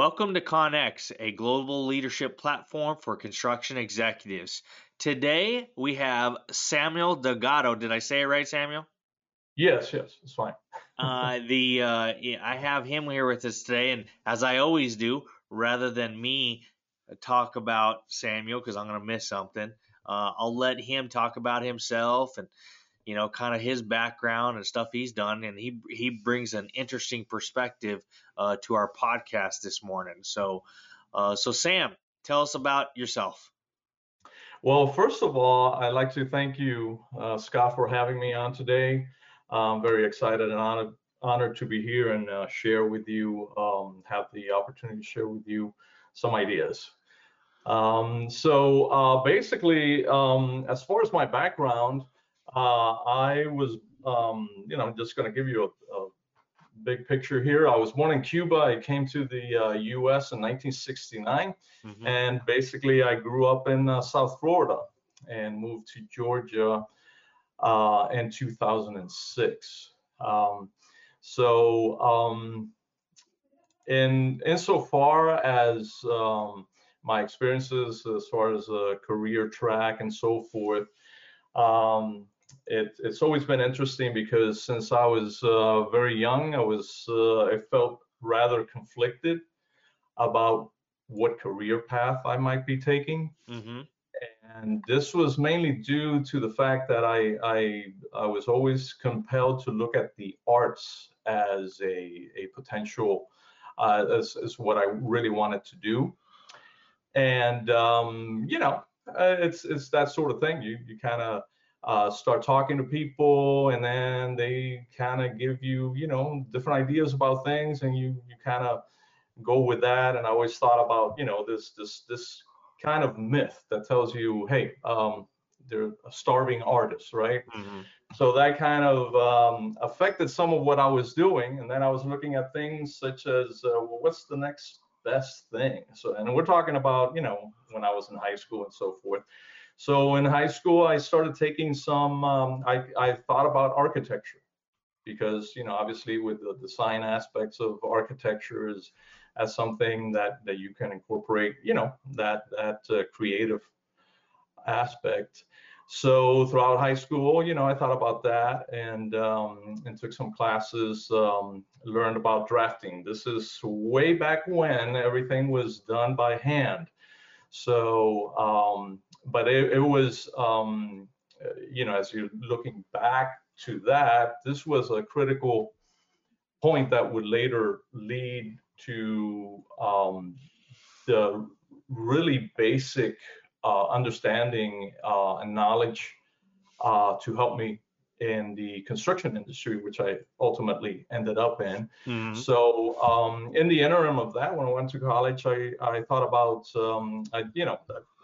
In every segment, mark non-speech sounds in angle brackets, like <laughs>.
Welcome to ConX, a global leadership platform for construction executives. Today we have Samuel Delgado. Did I say it right, Samuel? Yes, yes, it's fine. uh, <laughs> the uh, I have him here with us today, and as I always do, rather than me talk about Samuel because I'm going to miss something, uh, I'll let him talk about himself and you know, kind of his background and stuff he's done, and he he brings an interesting perspective uh, to our podcast this morning. So, uh, so Sam, tell us about yourself. Well, first of all, I'd like to thank you, uh, Scott, for having me on today. I'm very excited and honored honored to be here and uh, share with you, um, have the opportunity to share with you some ideas. Um, so uh, basically, um, as far as my background, uh, I was, um, you know, just going to give you a, a, big picture here. I was born in Cuba. I came to the uh, U.S. in 1969, mm-hmm. and basically I grew up in uh, South Florida and moved to Georgia uh, in 2006. Um, so, um, in insofar as um, my experiences as far as a career track and so forth, um, it, it's always been interesting because since I was uh, very young, I was uh, I felt rather conflicted about what career path I might be taking. Mm-hmm. And this was mainly due to the fact that I, I, I was always compelled to look at the arts as a, a potential uh, as, as what I really wanted to do. And um, you know, uh, it's it's that sort of thing. You you kind of uh, start talking to people and then they kind of give you you know different ideas about things and you you kind of go with that. And i always thought about you know this this this kind of myth that tells you hey um, they're a starving artist right? Mm-hmm. so that kind of um, affected some of what i was doing and then i was looking at things such as uh, well, what's the next best thing? So and we're talking about you know when i was in high school and so forth so in high school, I started taking some, um, I, I thought about architecture because, you know, obviously with the design aspects of architecture is as something that, that you can incorporate, you know, that, that uh, creative aspect. So throughout high school, you know, I thought about that and um, and took some classes, um, learned about drafting. This is way back when everything was done by hand. So um, but it, it was, um, you know, as you're looking back to that, this was a critical point that would later lead to um, the really basic uh, understanding uh, and knowledge uh, to help me in the construction industry, which I ultimately ended up in. Mm-hmm. So um, in the interim of that, when I went to college, I, I thought about, um, I, you know,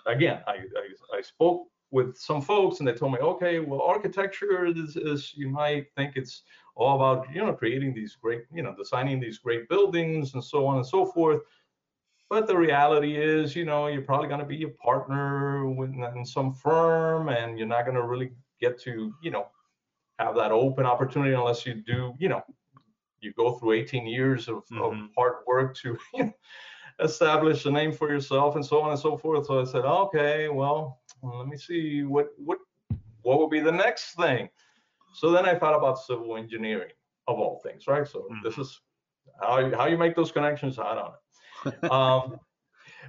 again, I, I, I, spoke with some folks and they told me, okay, well, architecture is, is, you might think it's all about, you know, creating these great, you know, designing these great buildings and so on and so forth. But the reality is, you know, you're probably going to be a partner with, in some firm and you're not going to really get to, you know, have that open opportunity unless you do, you know, you go through 18 years of, mm-hmm. of hard work to, <laughs> you know, establish a name for yourself and so on and so forth. So I said, okay, well, let me see what what what would be the next thing. So then I thought about civil engineering of all things, right? So mm. this is how you, how you make those connections. I don't know. <laughs> um,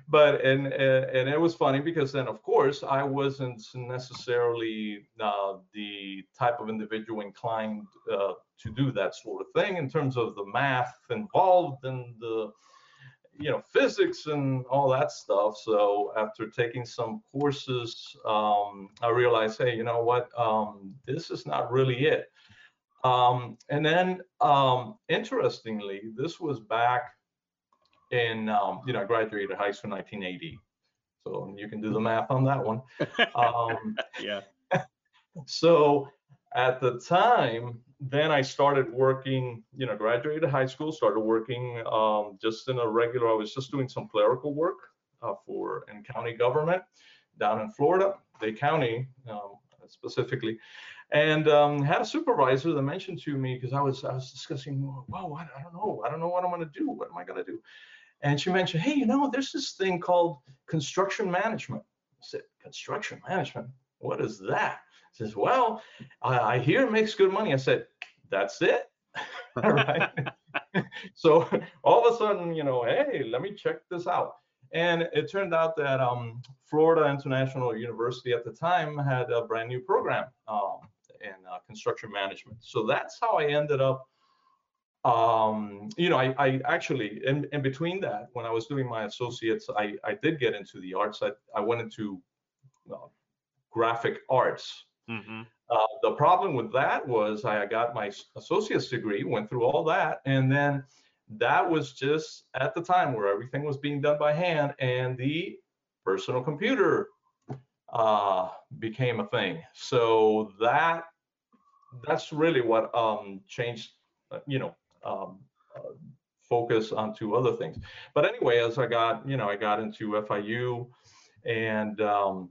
but and and it was funny because then of course I wasn't necessarily uh, the type of individual inclined uh, to do that sort of thing in terms of the math involved and the you know physics and all that stuff. So after taking some courses um, i realized hey you know what? Um, this is not really it. Um, and then um, interestingly this was back in um, you know i graduated high school in 1980 so you can do the math on that one <laughs> um, yeah so at the time then I started working, you know, graduated high school, started working um, just in a regular, I was just doing some clerical work uh, for in county government down in Florida, Dade County um, specifically, and um, had a supervisor that mentioned to me because I was I was discussing, wow, I, I don't know, I don't know what I'm going to do. What am I going to do? And she mentioned, hey, you know, there's this thing called construction management. I said, construction management? What is that? She says, well, I, I hear it makes good money. I said, that's it. <laughs> All right. <laughs> so all of a sudden, you know, hey, let me check this out. And it turned out that um, Florida International University at the time had a brand new program um, in uh, construction management. So that's how I ended up. Um, you know, I, I actually, in, in, between that, when I was doing my associates, I, I did get into the arts. I, I went into uh, graphic arts. Mm-hmm. Uh, the problem with that was I got my associate's degree, went through all that, and then that was just at the time where everything was being done by hand, and the personal computer uh, became a thing. So that that's really what um, changed, uh, you know, um, uh, focus onto other things. But anyway, as I got, you know, I got into FIU and um,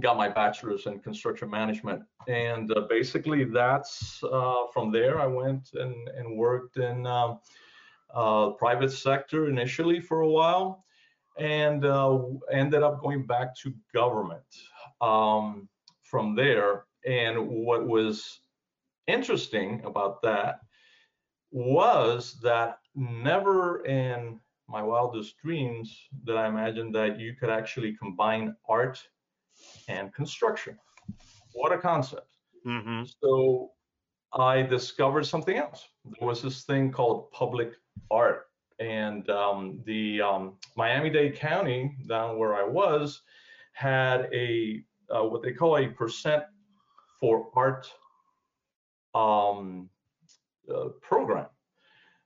got my bachelor's in construction management. And uh, basically, that's uh, from there. I went and, and worked in um, uh, private sector initially for a while, and uh, ended up going back to government um, from there. And what was interesting about that was that never in my wildest dreams did I imagine that you could actually combine art and construction. What a concept. Mm-hmm. So I discovered something else. There was this thing called public art. And um, the um, Miami-Dade County, down where I was, had a uh, what they call a percent for art um, uh, program.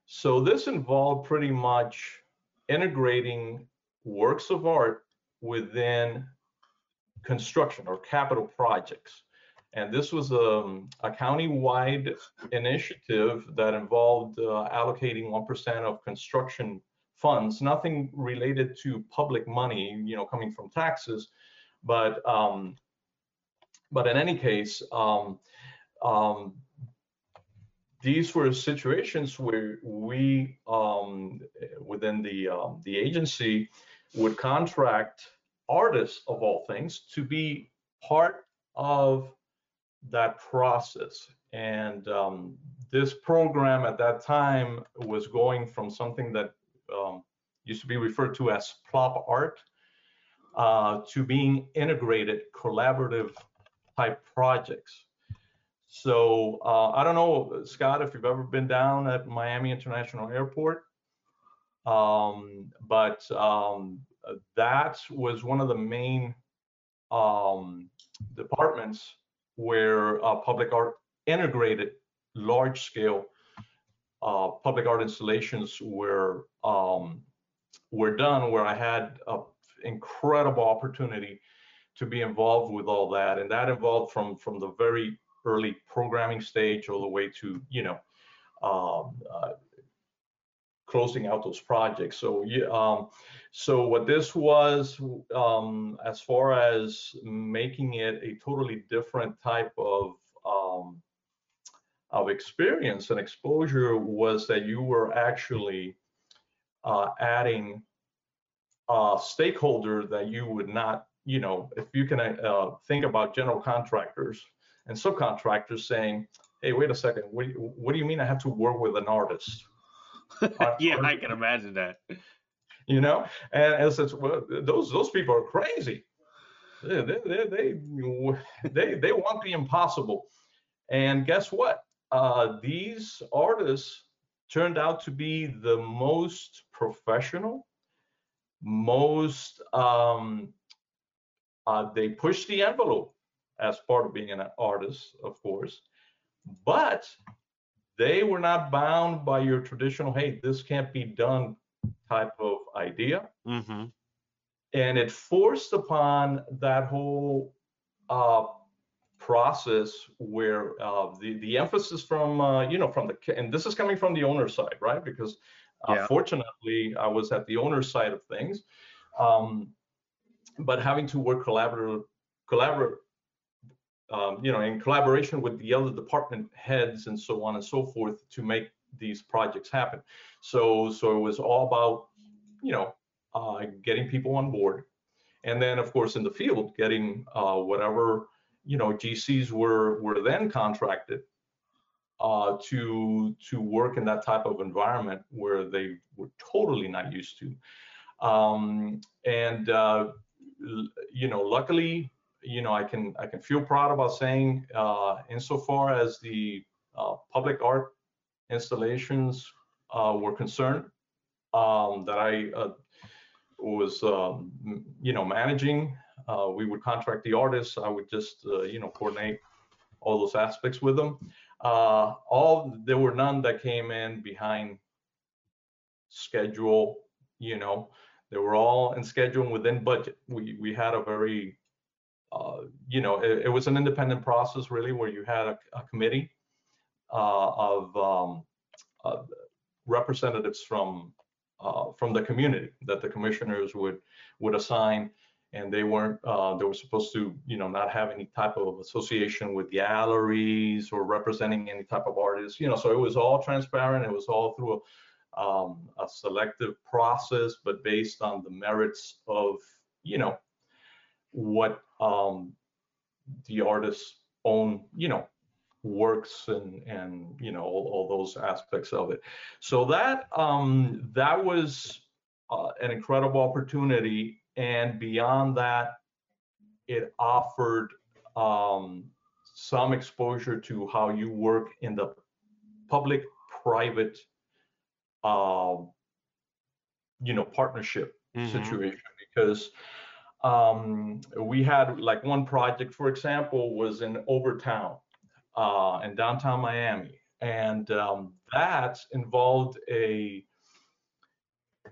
So this involved pretty much integrating works of art within construction or capital projects. And this was a, um, a county-wide initiative that involved uh, allocating 1% of construction funds, nothing related to public money, you know, coming from taxes, but um, but in any case, um, um, these were situations where we um, within the um, the agency would contract artists of all things to be part of that process. And um, this program at that time was going from something that um, used to be referred to as plop art uh, to being integrated collaborative type projects. So uh, I don't know, Scott, if you've ever been down at Miami International Airport, um, but um, that was one of the main um, departments where uh, public art integrated large scale uh, public art installations were um, were done where I had an incredible opportunity to be involved with all that. And that involved from from the very early programming stage all the way to you know um, uh, closing out those projects. So yeah, um, so what this was, um, as far as making it a totally different type of um, of experience and exposure was that you were actually uh, adding a stakeholder that you would not, you know, if you can uh, think about general contractors and subcontractors saying, hey, wait a second, what, what do you mean I have to work with an artist? <laughs> yeah, I can imagine that. You know, and as it's well, those those people are crazy. They they they they, they want the impossible. And guess what? Uh, these artists turned out to be the most professional, most um, uh, they pushed the envelope as part of being an artist, of course, but they were not bound by your traditional, hey, this can't be done type of idea. Mm-hmm. And it forced upon that whole uh, process where uh, the the emphasis from uh, you know from the and this is coming from the owner side, right? Because uh, yeah. fortunately I was at the owner side of things, um, but having to work collaborative collaborate um, you know, in collaboration with the other department heads and so on and so forth to make these projects happen. So, so it was all about you know, uh, getting people on board, and then of course in the field, getting uh, whatever you know GCs were were then contracted uh, to to work in that type of environment where they were totally not used to. Um, and uh, you know, luckily, you know, I can I can feel proud about saying, uh, insofar as the uh, public art installations uh, were concerned, um, that I uh, was um, you know managing. Uh, we would contract the artists. I would just you know coordinate all those aspects with them. Uh, all there were none that came in behind schedule. You know, they were all in schedule within budget. We we had a very, uh, you know, it, it, was an independent process really, where you had a, a committee uh, of um, uh, representatives from uh, from the community that the commissioners would would assign. And they weren't uh, they were supposed to you know not have any type of association with galleries or representing any type of artists you know. So it was all transparent. It was all through a, um, a selective process but based on the merits of you know what um, the artist's own you know works and and you know all, all those aspects of it. So that um that was uh, an incredible opportunity. And beyond that, it offered um, some exposure to how you work in the public-private, uh, you know, partnership mm-hmm. situation. Because um, we had like one project, for example, was in Overtown uh, in downtown Miami, and um, that involved a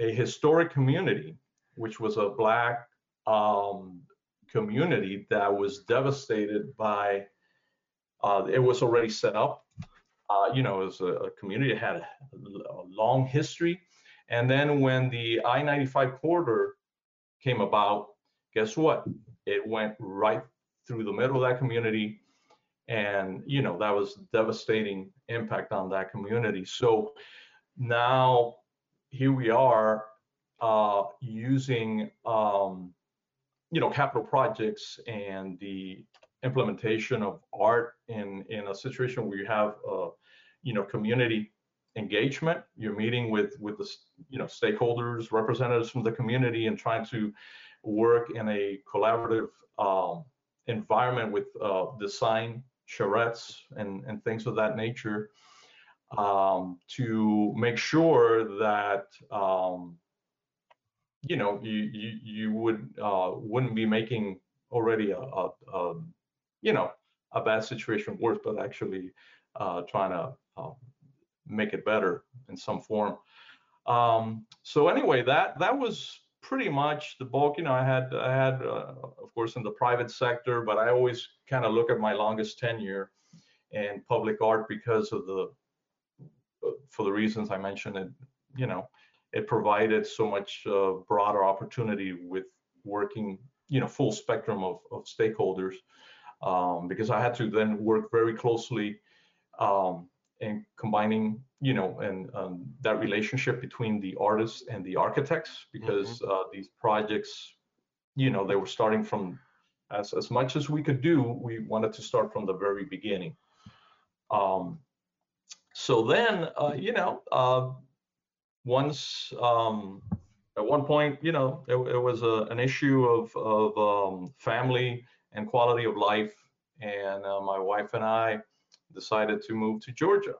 a historic community which was a black um, community that was devastated by uh, it was already set up. Uh, you know it was a, a community that had a, a, long history. And then when the i-95 corridor came about guess what? It went right through the middle of that community. And you know that was devastating impact on that community. So now here we are uh, using um, you know capital projects and the implementation of art in in a situation where you have uh, you know community engagement. You're meeting with with the you know stakeholders representatives from the community and trying to work in a collaborative um, environment with uh, design charrettes and and things of that nature um, to make sure that um, you know you you, you would uh, wouldn't be making already a, a, a, you know a bad situation worse, but actually uh, trying to uh, make it better in some form. Um, so anyway, that that was pretty much the bulk. You know, I had I had uh, of course in the private sector, but I always kind of look at my longest tenure in public art because of the uh, for the reasons I mentioned. It you know it provided so much uh, broader opportunity with working, you know, full spectrum of, of stakeholders, um, because I had to then work very closely um, in combining, you know, and um, that relationship between the artists and the architects, because mm-hmm. uh, these projects, you know, they were starting from as as much as we could do, we wanted to start from the very beginning. Um, so then, uh, you know, uh, once um, at one point, you know, it, it was a, an issue of, of um, family and quality of life. And uh, my wife and I decided to move to Georgia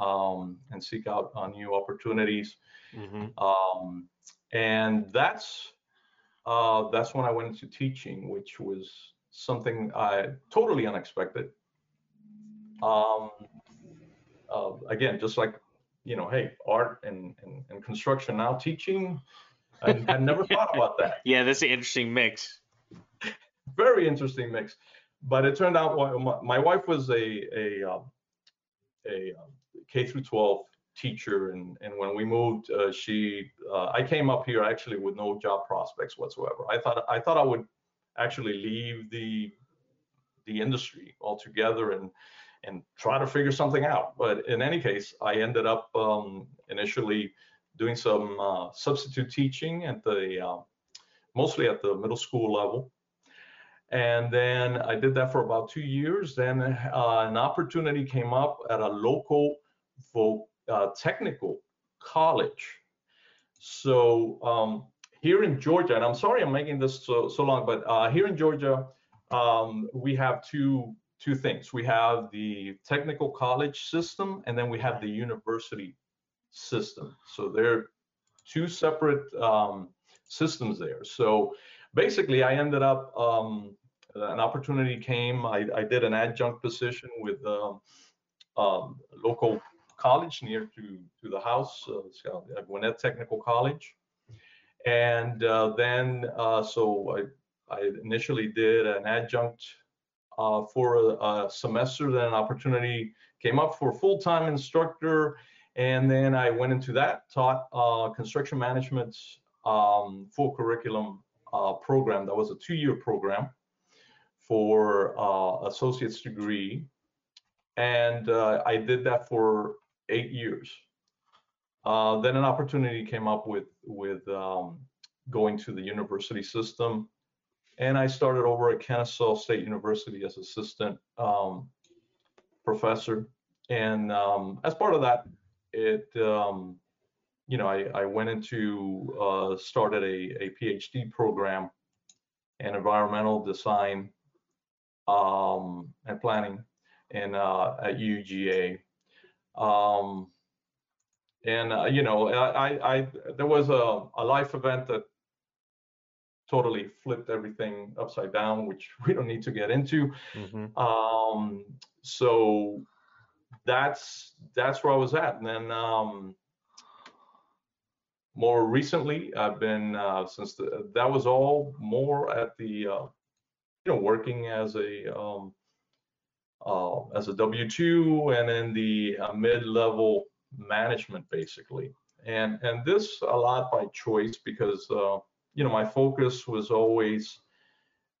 um, and seek out uh, new opportunities. Mm-hmm. Um, and that's uh, that's when I went into teaching, which was something I totally unexpected. Um, uh, again, just like you know, hey, art and, and, and construction now teaching. I, I never thought about that. <laughs> Yeah, that's an interesting mix. Very interesting mix. But it turned out my, wife was a a um, a um, K through 12 teacher, and and when we moved, uh, she uh, I came up here actually with no job prospects whatsoever. I thought I thought I would actually leave the the industry altogether and and try to figure something out. But in any case, I ended up um, initially doing some uh, substitute teaching at the uh, mostly at the middle school level. And then I did that for about two years. Then uh, an opportunity came up at a local uh, technical college. So um, here in Georgia, and I'm sorry I'm making this so, so long, but uh, here in Georgia, um, we have two two things. We have the technical college system, and then we have the university system. So they're two separate um, systems there. So basically, I ended up um, an opportunity came. I, I, did an adjunct position with um, um local college near to to the house, uh, Gwinnett Technical College, and uh, then uh, so I I initially did an adjunct uh, for a, a, semester. Then an opportunity came up for a full-time instructor, and then I went into that, taught uh, construction management um, full curriculum uh, program. That was a two-year program for uh, associate's degree, and uh, I did that for eight years. Uh, then an opportunity came up with with um, going to the university system and I started over at Kennesaw State University as assistant um, professor. And um, as part of that, it, um, you know, I, I went into, uh, started a, a PhD program in environmental design um, and planning in, uh, at UGA. Um, and, uh, you know, I, I, there was a, a life event that totally flipped everything upside down, which <laughs> we don't need to get into. Mm-hmm. Um, so that's that's where I was at. And then um, more recently, I've been uh, since the, that was all more at the uh, you know working as a um, uh, as a W two and in the uh, mid level management basically. And and this a lot by choice because uh, you know, my focus was always,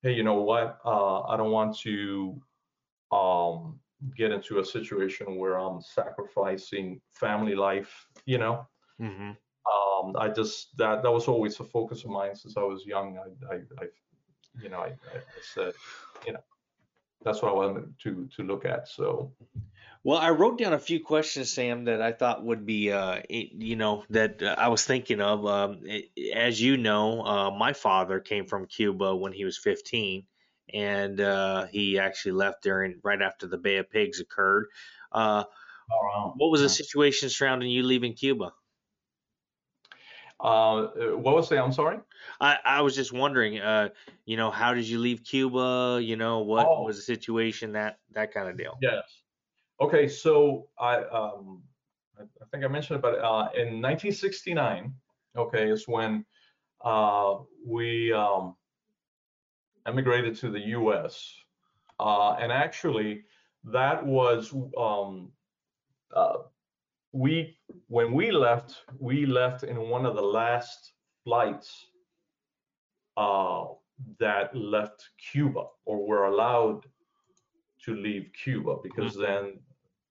hey, you know what? Uh, I don't want to um, get into a situation where I'm sacrificing family life. You know, mm-hmm. Um, I just that that was always a focus of mine since I was young. I, I, I you know, I, I said, you know, that's what I wanted to to look at. So well, I wrote down a few questions, Sam, that I thought would be, uh, you know, that uh, I was thinking of. Um, as you know, uh, my father came from Cuba when he was 15, and uh, he actually left during right after the Bay of Pigs occurred. Uh, oh, wow. What was the situation surrounding you leaving Cuba? Uh, what was that? I'm sorry. I, I was just wondering, uh, you know, how did you leave Cuba? You know, what oh. was the situation? That that kind of deal. Yes. Okay, so I um, I think I mentioned about uh, in 1969. Okay, is when uh, we um, emigrated to the U.S. Uh, and actually, that was um, uh, we when we left, we left in one of the last flights uh, that left Cuba or were allowed to leave Cuba because mm-hmm. then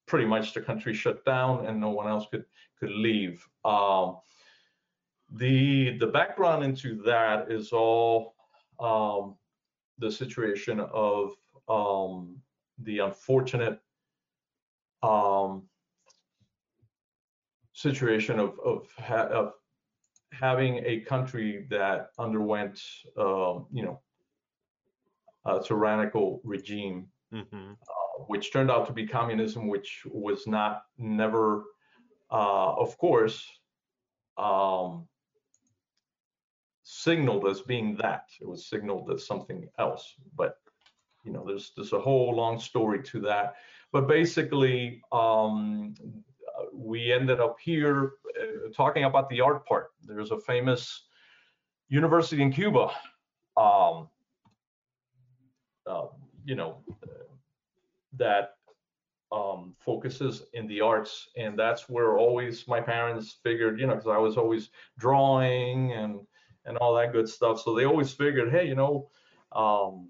pretty much the country shut down and no one else could could leave. Um, the the background into that is all um, the situation of um, the unfortunate um, situation of of, ha- of, having a country that underwent uh, you know a tyrannical regime mm-hmm which turned out to be communism, which was not never, uh, of course, um, signaled as being that. It was signaled as something else. But you know, there's there's a whole long story to that. But basically, um, we ended up here uh, talking about the art part. There's a famous university in Cuba. Um, uh, you know, that um, focuses in the arts, and that's where always my parents figured, you know, because I was always drawing and and all that good stuff. So they always figured, hey, you know, um,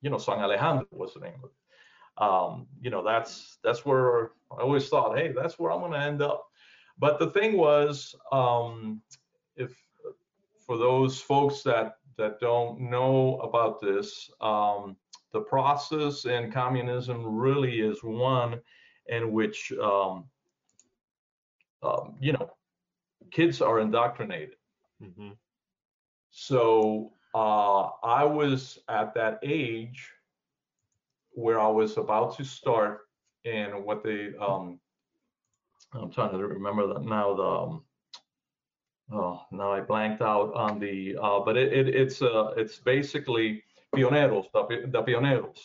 you know, San Alejandro was the name of it. Um, you know, that's that's where I always thought, hey, that's where I'm going to end up. but the thing was, um, if for those folks that that don't know about this, um, the process in communism really is one in which um, um, you know kids are indoctrinated. Mm-hmm. So uh, I was at that age where I was about to start and what they um, I'm trying to remember that now the um, oh now I blanked out on the uh, but it, it it's uh it's basically pioneros the, the pioneros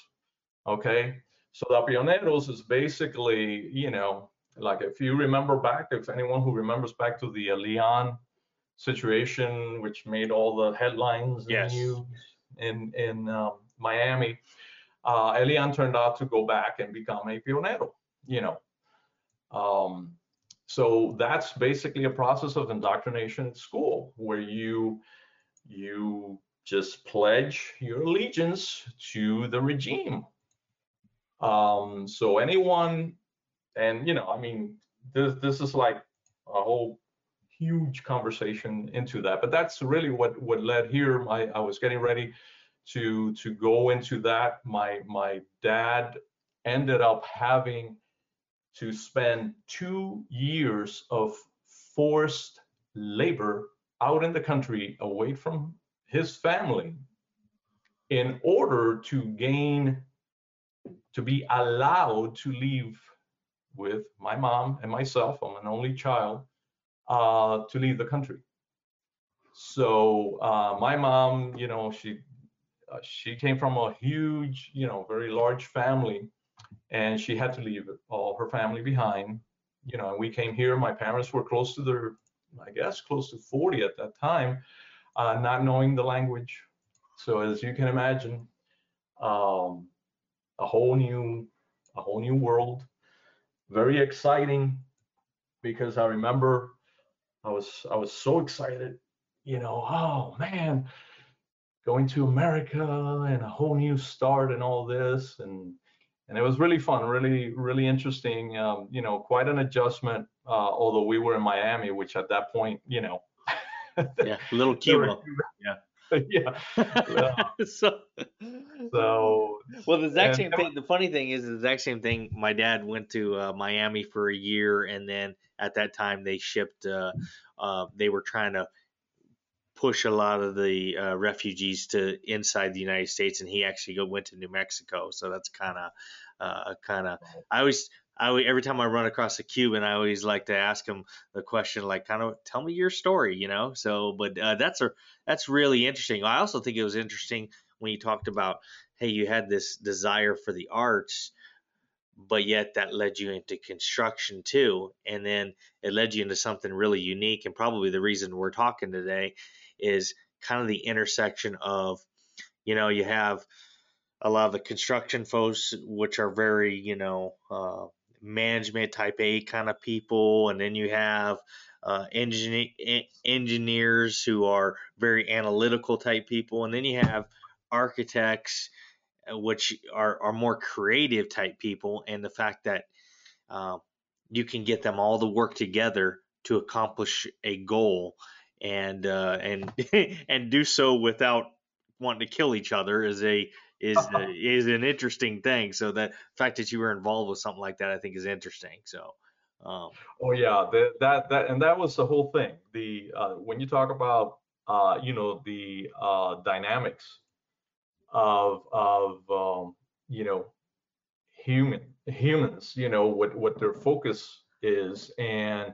okay so the pioneros is basically you know like if you remember back if anyone who remembers back to the uh, Elian situation which made all the headlines yes. in in in um, Miami uh, Elian turned out to go back and become a pionero you know um, so that's basically a process of indoctrination at school where you you just pledge your allegiance to the regime. Um, so anyone, and you know, I mean, this this is like a whole huge conversation into that, but that's really what what led here. I, I was getting ready to to go into that. My my dad ended up having to spend two years of forced labor out in the country away from his family in order to gain to be allowed to leave with my mom and myself i'm an only child uh, to leave the country so uh, my mom you know she uh, she came from a huge you know very large family and she had to leave all her family behind. You know, and we came here. My parents were close to their, I guess, close to 40 at that time, uh, not knowing the language. So as you can imagine, um, a whole new, a whole new world. Very exciting, because I remember I was I was so excited. You know, oh man, going to America and a whole new start and all this and and it was really fun, really, really interesting. Um, you know, quite an adjustment. Uh, although we were in Miami, which at that point, you know, <laughs> yeah, little Cuba, <laughs> yeah, yeah. <laughs> so, so, well, the exact same thing. The funny thing is, the exact same thing. My dad went to uh, Miami for a year, and then at that time they shipped. Uh, uh, they were trying to push a lot of the uh, refugees to inside the United States, and he actually went to New Mexico. So that's kind of, uh, kind of. I always, I always, every time I run across a Cuban, I always like to ask him the question, like, kind of, tell me your story, you know. So, but uh, that's a that's really interesting. I also think it was interesting when you talked about, hey, you had this desire for the arts but yet that led you into construction too and then it led you into something really unique and probably the reason we're talking today is kind of the intersection of, you know, you have a lot of the construction folks, which are very, you know, uh, management type A kind of people, and then you have uh, engineer, engineers who are very analytical type people, and then you have architects, uh, which are, are more creative type people, and the fact that uh, you can get them all to work together to accomplish a goal and uh, and <laughs> and do so without wanting to kill each other is a is a, <laughs> is an interesting thing. So that fact that you were involved with something like that, I think, is interesting. So. Um, oh yeah, the, that that and that was the whole thing. The uh, when you talk about uh, you know the uh, dynamics of of um, you know human humans, you know what what their focus is, and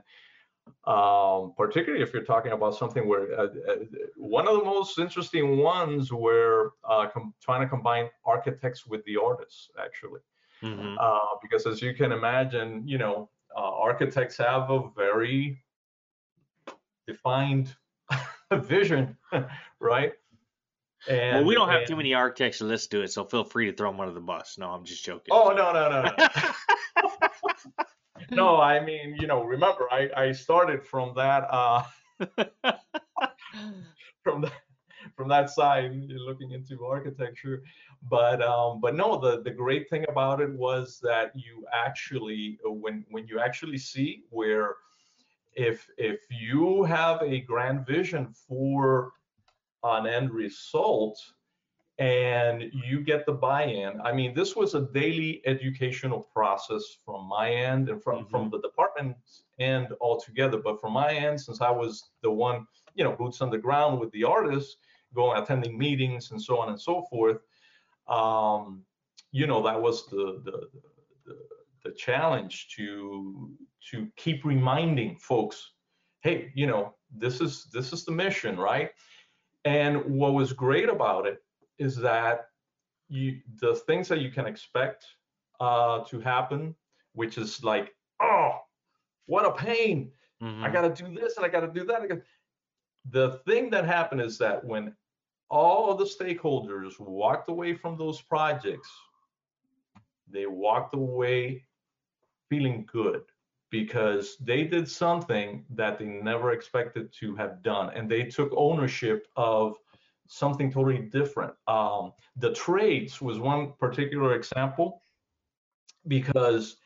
um, particularly if you're talking about something where uh, uh, one of the most interesting ones were uh, trying to combine architects with the artists actually mm-hmm. Uh, because as you can imagine you know uh, architects have a very defined <laughs> vision <laughs> right and, well, we don't have and, too many architects to listen to it, so feel free to throw them under the bus. No, I'm just joking. Oh no, no, no, no. <laughs> no, I mean, you know, remember, I, I started from that uh, <laughs> from that from that side, looking into architecture. But um, but no, the the great thing about it was that you actually when when you actually see where if if you have a grand vision for an end result and you get the buy-in. I mean this was a daily educational process from my end and from mm-hmm. from the department's end altogether. But from my end since i was the one you know boots on the ground with the artists going attending meetings and so on and so forth um, you know that was the, the the, the challenge to to keep reminding folks hey you know this is this is the mission right? And what was great about it is that you the things that you can expect uh, to happen which is like oh what a pain. Mm-hmm. i gotta do this and i gotta do that. The thing that happened is that when all of the stakeholders walked away from those projects, they walked away feeling good because they did something that they never expected to have done. And they took ownership of something totally different. Um, the trades was one particular example because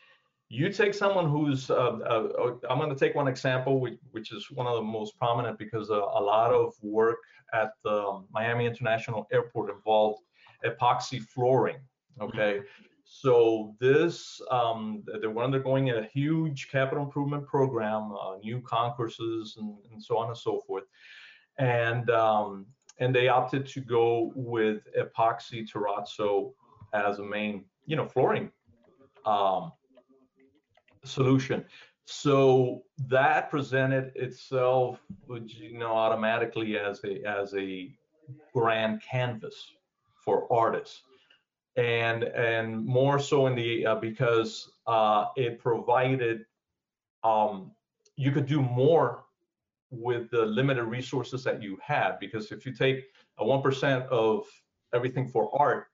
you take someone who's uh, uh, uh i'm going to take one example which, which, is one of the most prominent because uh, a lot of work at the miami international airport involved epoxy flooring okay? So this um, they were undergoing a huge capital improvement program uh, new concourses and, and, so on and so forth. And um, and they opted to go with epoxy terrazzo as a main you know flooring um, solution. So that presented itself, you know, automatically as a as a grand canvas for artists, and and more so in the uh, because uh, it provided um, you could do more with the limited resources that you have. because if you take a one percent of everything for art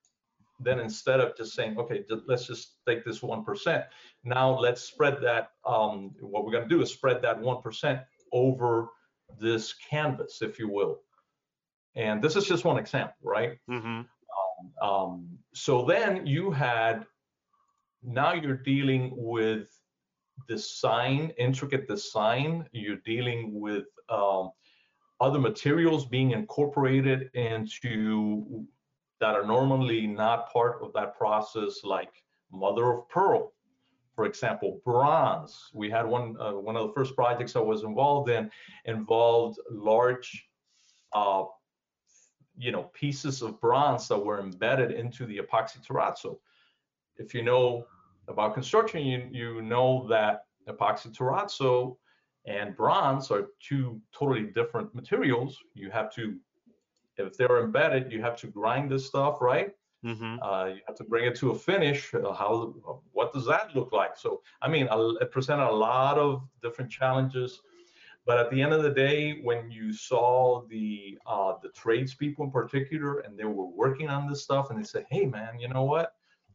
then instead of just saying, okay, let's just take this 1%, now let's spread that, um, what we're gonna do is spread that 1% over this canvas, if you will. And this is just one example, right? Mm-hmm. Um, um, so then you had, now you're dealing with design, intricate design, you're dealing with um, other materials being incorporated into that are normally not part of that process, like mother of pearl, for example, bronze. We had one uh, one of the first projects I was involved in involved large, uh, you know, pieces of bronze that were embedded into the epoxy terrazzo. If you know about construction, you you know that epoxy terrazzo and bronze are two totally different materials. You have to if they're embedded, you have to grind this stuff, right? Mm-hmm. Uh, you have to bring it to a finish. Uh, how? What does that look like? So, I mean, it presented a lot of different challenges. But at the end of the day, when you saw the uh, the tradespeople in particular, and they were working on this stuff, and they said, "Hey, man, you know what?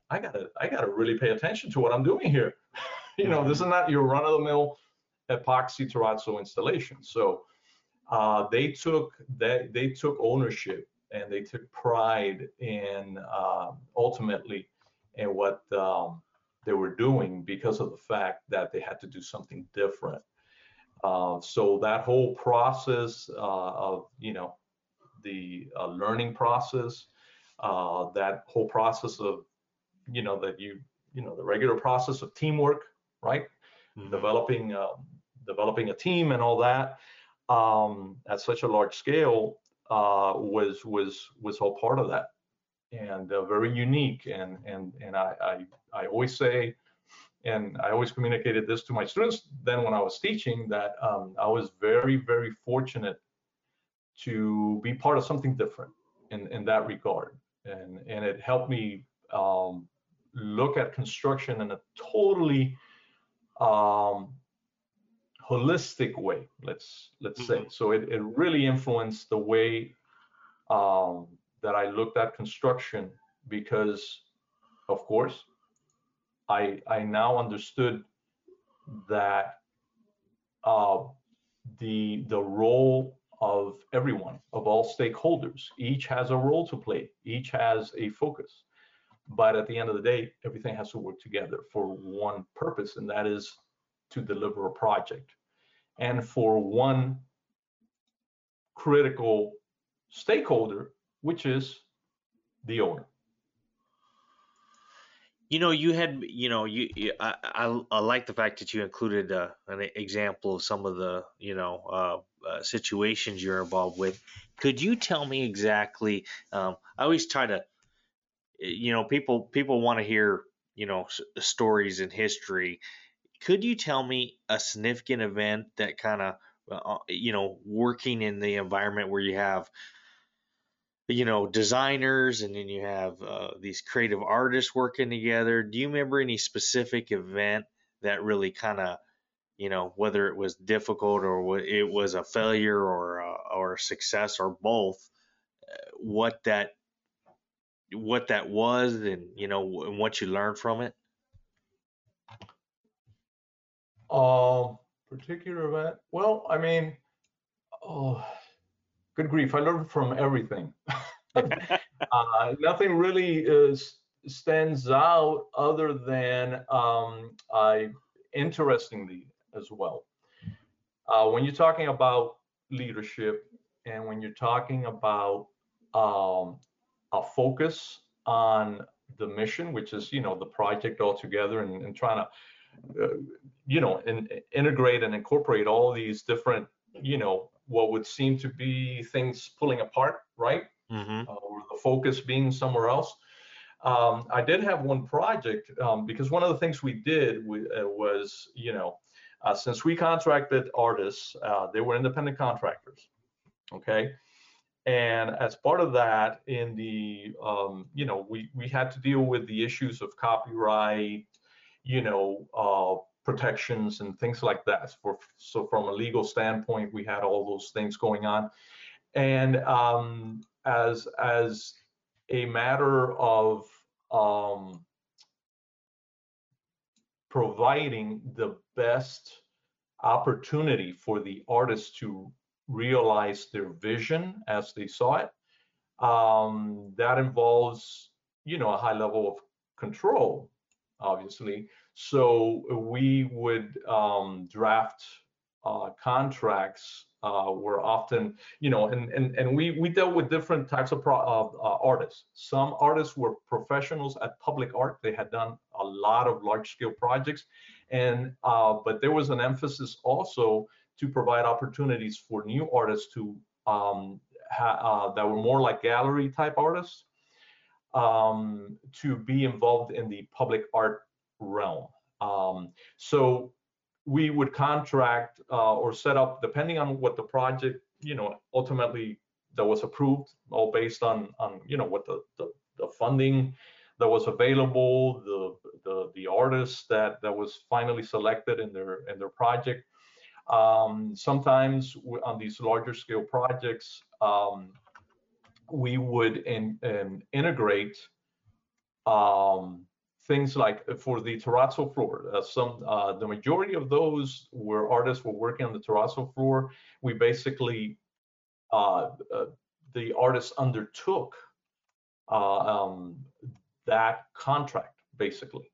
I gotta I gotta really pay attention to what I'm doing here. <laughs> you know, this is not your run-of-the-mill epoxy terrazzo installation. So uh, they took that they took ownership and they took pride in uh, ultimately in what um, they were doing because of the fact that they had to do something different. Uh, so that whole process uh, of you know the uh, learning process, uh, that whole process of you know that you you know the regular process of teamwork, right? Mm-hmm. Developing um, developing a team and all that um, at such a large scale uh, was was was all part of that, and uh, very unique. And and and I, I I always say, and I always communicated this to my students then when I was teaching that um, I was very very fortunate to be part of something different in in that regard, and and it helped me um, look at construction in a totally um, holistic way let's let's mm-hmm. say so it, it really influenced the way um, that i looked at construction because of course i i now understood that uh, the the role of everyone of all stakeholders each has a role to play each has a focus but at the end of the day everything has to work together for one purpose and that is to deliver a project. and for one critical stakeholder, which is the owner. You know, you had, you know, you, you I, I, I, like the fact that you included uh, an example of some of the, you know, uh, uh, situations you're involved with. Could you tell me exactly? Um, I always try to, you know, people people want to hear, you know, s- stories in history. Could you tell me a significant event that kind of, uh, you know, working in the environment where you have you know designers and then you have uh, these creative artists working together do you remember any specific event that really kind of you know whether it was difficult or it was a failure or or a success or both uh, what that what that was and you know and what you learned from it um particular event well i mean oh good grief, I learned from everything. <laughs> uh, nothing really is, stands out other than um, I interestingly as well. Uh, when you're talking about leadership and when you're talking about um, a focus on the mission, which is you know the project altogether, and, and trying to uh, you know in, integrate and incorporate all these different you know what would seem to be things pulling apart, right? Mm-hmm. Uh, or the focus being somewhere else. Um, I did have one project um, because one of the things we did we, uh, was, you know, uh, since we contracted artists, uh, they were independent contractors, okay. And as part of that, in the, um, you know, we we had to deal with the issues of copyright, you know, uh, protections and things like that. For, so from a legal standpoint, we had all those things going on. And um, as as a matter of um, providing the best opportunity for the artist to realize their vision as they saw it, um, that involves, you know, a high level of control, obviously. So we would um, draft uh, contracts uh, were often, you know, and and and we we dealt with different types of pro, uh, artists. Some artists were professionals at public art; they had done a lot of large-scale projects, and uh, but there was an emphasis also to provide opportunities for new artists to um, uh, that were more like gallery type artists um, to be involved in the public art realm. Um, so we would contract uh, or set up, depending on what the project, you know, ultimately that was approved, all based on, on you know, what the, the, the funding that was available, the the the artist that that was finally selected in their in their project. Um, sometimes on these larger scale projects, um, we would in, in integrate um, things like uh, for the terrazzo floor. Uh, some uh, the majority of those where artists were working on the terrazzo floor, we basically uh, uh the artists undertook uh, um, that contract basically,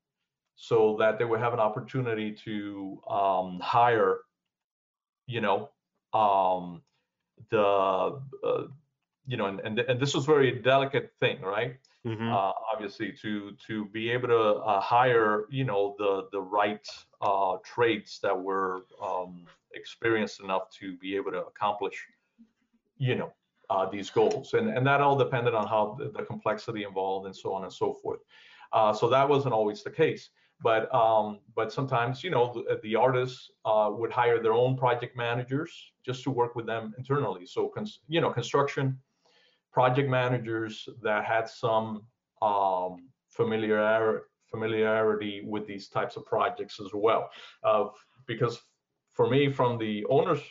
so that they would have an opportunity to um, hire, you know, um, the uh, you know, and, and and this was very delicate thing, right? Mm-hmm. Uh, obviously, to to be able to uh, hire, you know, the the right uh, traits that were um, experienced enough to be able to accomplish, you know, uh, these goals, and and that all depended on how the, the complexity involved and so on and so forth. Uh, so that wasn't always the case, but um, but sometimes, you know, the, the artists uh, would hire their own project managers just to work with them internally. So, you know, construction project managers that had some um, familiarity familiarity with these types of projects as well. Uh, because for me, from the owner's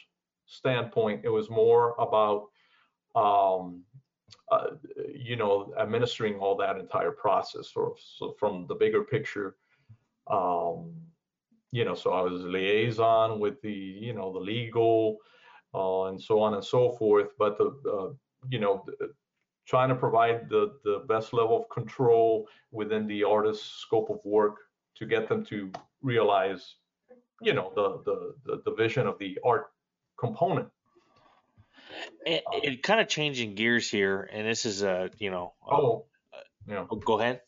standpoint, it was more about um, uh, you know administering all that entire process. So, so from the bigger picture, um, you know, so I was liaison with the you know the legal uh, and so on and so forth. But the uh, you know, trying to provide the, the best level of control within the artist's scope of work to get them to realize you know the the the, vision of the art component it, it kind of changing gears here and this is a you know uh, oh yeah oh, go ahead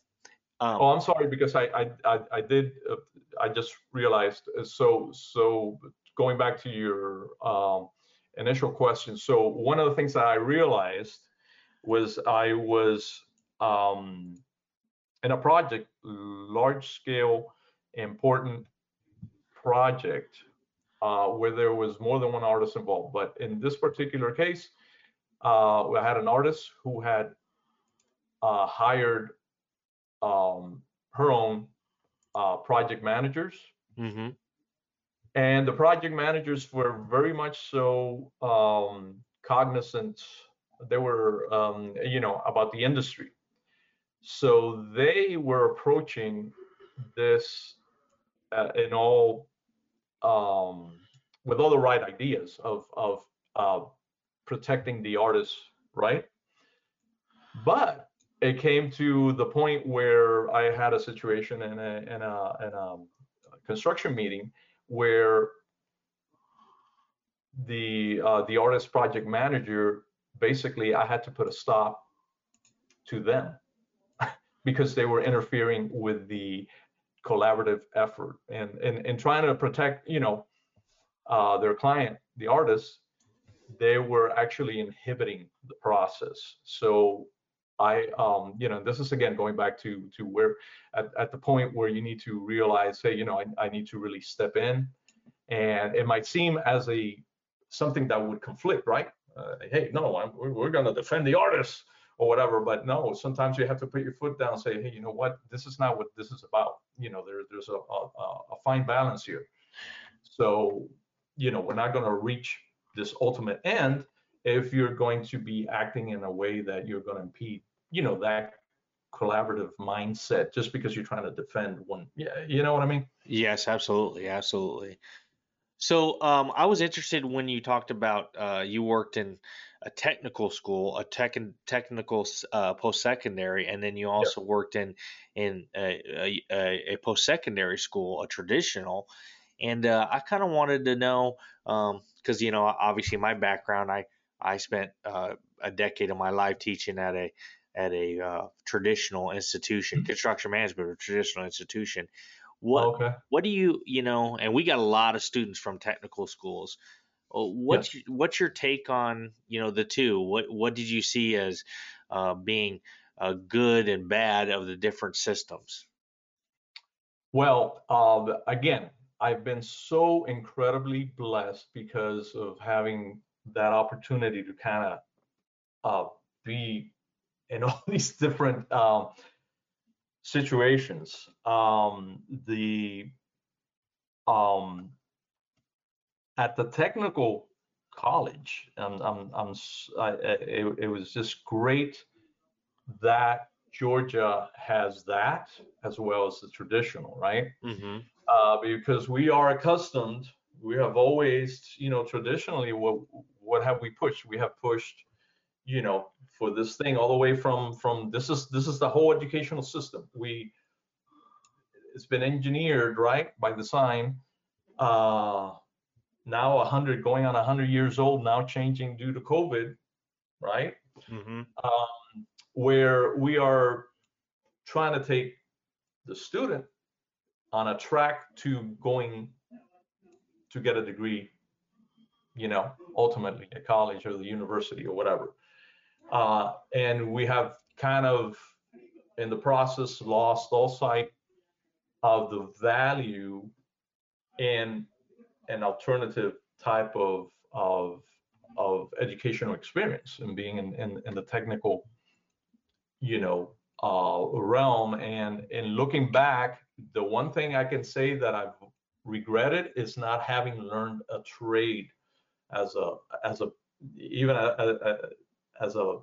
um, oh i'm sorry because i i i, I did uh, i just realized uh, so so going back to your um, initial question so one of the things that i realized was i was um, in a project large scale important project uh, where there was more than one artist involved. But in this particular case, uh, we had an artist who had uh, hired um, her own uh, project managers. Mm-hmm. And the project managers were very much so um, cognizant. They were, um, you know, about the industry. So they were approaching this uh, in all um, with all the right ideas of of uh, protecting the artists, right? But it came to the point where I had a situation in a in a, in a construction meeting where the uh, the artist project manager basically I had to put a stop to them <laughs> because they were interfering with the collaborative effort and and, and trying to protect you know uh, their client the artist they were actually inhibiting the process. So i um you know this is again going back to to where at, at the point where you need to realize hey you know I, I need to really step in and it might seem as a something that would conflict right uh, hey no I'm, we're, going to defend the artist or whatever. But no, sometimes you have to put your foot down and say, hey, you know what? This is not what this is about. You know, there, there's a, a, a fine balance here. So, you know, we're not going to reach this ultimate end if you're going to be acting in a way that you're going to impede, you know, that collaborative mindset just because you're trying to defend one. Yeah, you know what I mean? Yes, absolutely, absolutely. So um, I was interested when you talked about uh, you worked in a technical school, a tech technical uh, post secondary, and then you also worked in in a, a, a post secondary school, a traditional. And uh, I kind of wanted to know because um, you know obviously my background, I I spent uh, a decade of my life teaching at a at a uh, traditional institution, mm-hmm. construction management or traditional institution. What okay. what do you you know? And we got a lot of students from technical schools. What's yeah. what's your take on you know the two? What what did you see as uh, being uh, good and bad of the different systems? Well, uh, again, I've been so incredibly blessed because of having that opportunity to kind of uh, be in <laughs> all these different um, situations. Um, the um, at the technical college, I'm, I'm, I'm I, it, it was just great that Georgia has that as well as the traditional, right? Mm-hmm. Uh, because we are accustomed, we have always, you know, traditionally, what what have we pushed? We have pushed, you know, for this thing all the way from from this is this is the whole educational system. We it's been engineered right by design. Uh, now 100 going on 100 years old now changing due to covid right mm-hmm. um, where we are trying to take the student on a track to going to get a degree you know ultimately at college or the university or whatever. Uh, and we have kind of in the process lost all sight of the value in an alternative type of of of educational experience and being in, in, in the technical you know uh, realm. And in looking back the one thing i can say that i've regretted is not having learned a trade as a as a even a, a, a as a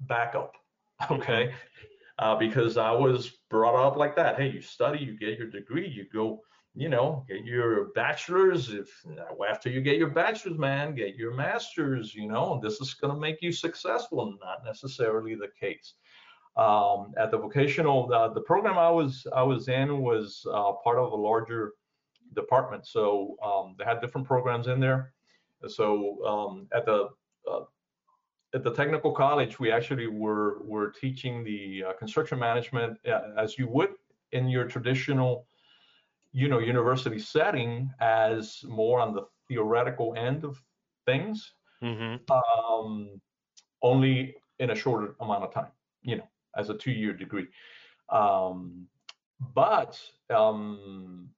backup <laughs> okay uh, because i was brought up like that hey you study you get your degree you go you know, get your bachelor's. If after you get your bachelor's, man, get your master's. You know, this is going to make you successful. Not necessarily the case. Um, at the vocational, uh, the program I was I was in was uh, part of a larger department. So um, they had different programs in there. So um, at the uh, at the technical college, we actually were were teaching the uh, construction management uh, as you would in your traditional, you know, university setting, as more on the theoretical end of things. Mm-hmm. Um, only in a shorter amount of time, you know, as a two-year degree. Um, but um,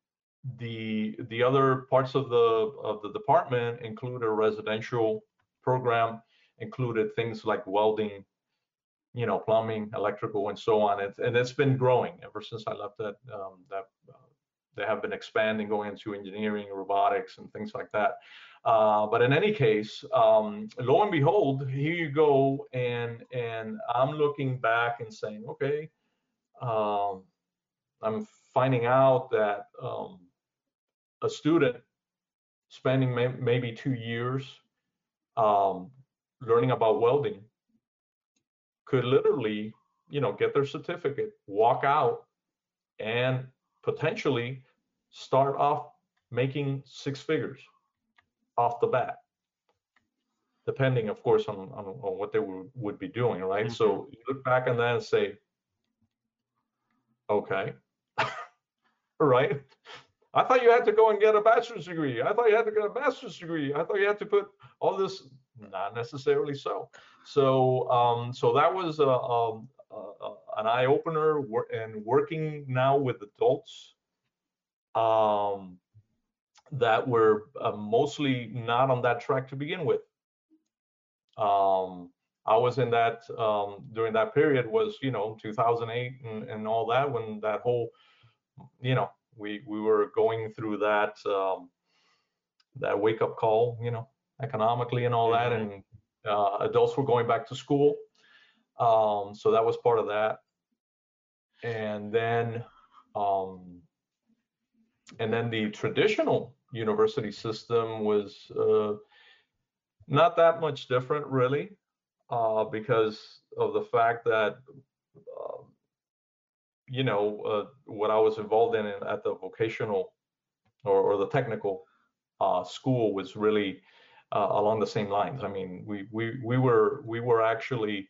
the the other parts of the of the department include a residential program, included things like welding, you know, plumbing, electrical, and so on. And, and it's been growing ever since I left that. Um, that uh, they have been expanding, going into engineering, robotics, and things like that. Uh, but in any case, um, lo and behold, here you go, and and I'm looking back and saying, okay, um, I'm finding out that um, a student spending may, maybe two years um, learning about welding could literally, you know, get their certificate, walk out, and potentially start off making six figures off the bat depending of course on, on, on what they would, would be doing right? Mm-hmm. so you look back on that and say okay. <laughs> Right i thought you had to go and get a bachelor's degree. I thought you had to get a master's degree. I thought you had to put all this not necessarily so. So um so that was a, a, a an eye opener and working now with adults um that were uh, mostly not on that track to begin with. Um, I was in that um, during that period was you know 2008 and, and all that when that whole you know we we were going through that um, that wake up call you know economically and all that mm-hmm. and uh, adults were going back to school um, so that was part of that and then um, and then the traditional university system was uh, not that much different, really, uh, because of the fact that, you know, uh, what I was involved in at the vocational or, or the technical uh, school was really uh, along the same lines. I mean, we we we were we were actually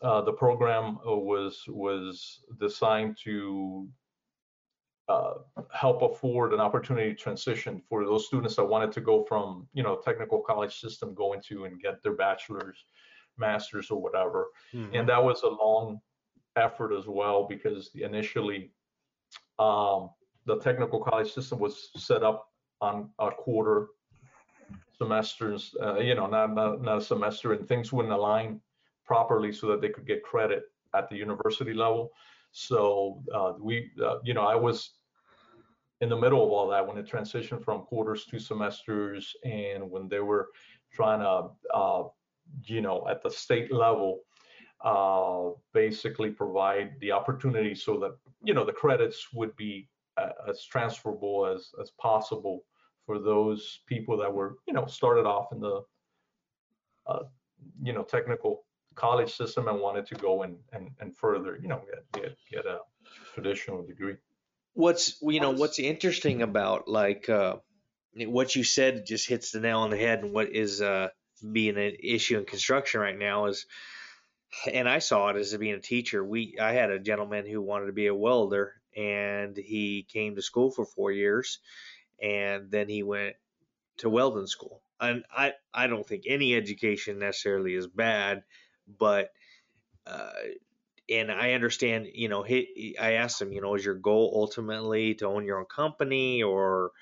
the program was was designed to uh, help afford an opportunity to transition for those students that wanted to go from you know technical college system go into and get their bachelor's masters or whatever mm-hmm. and that was a long effort as well because initially um, the technical college system was set up on a quarter semesters uh, you know not, not not a semester and things wouldn't align properly so that they could get credit at the university level. So uh, we, uh, you know, I was in the middle of all that when it transitioned from quarters to semesters, and when they were trying to, uh, you know, at the state level, uh, basically provide the opportunity so that you know the credits would be uh, as transferable as as possible for those people that were, you know, started off in the, uh, you know, technical college system and wanted to go and and, and further, you know, get, get get a traditional degree. What's you know what's interesting about like uh, what you said just hits the nail on the head, and what is uh, being an issue in construction right now is, and I saw it as being a teacher. We I had a gentleman who wanted to be a welder, and he came to school for four years, and then he went to welding school. And I I don't think any education necessarily is bad but uh, and I understand, you know, he, I asked him, you know, is your goal ultimately to own your own company or,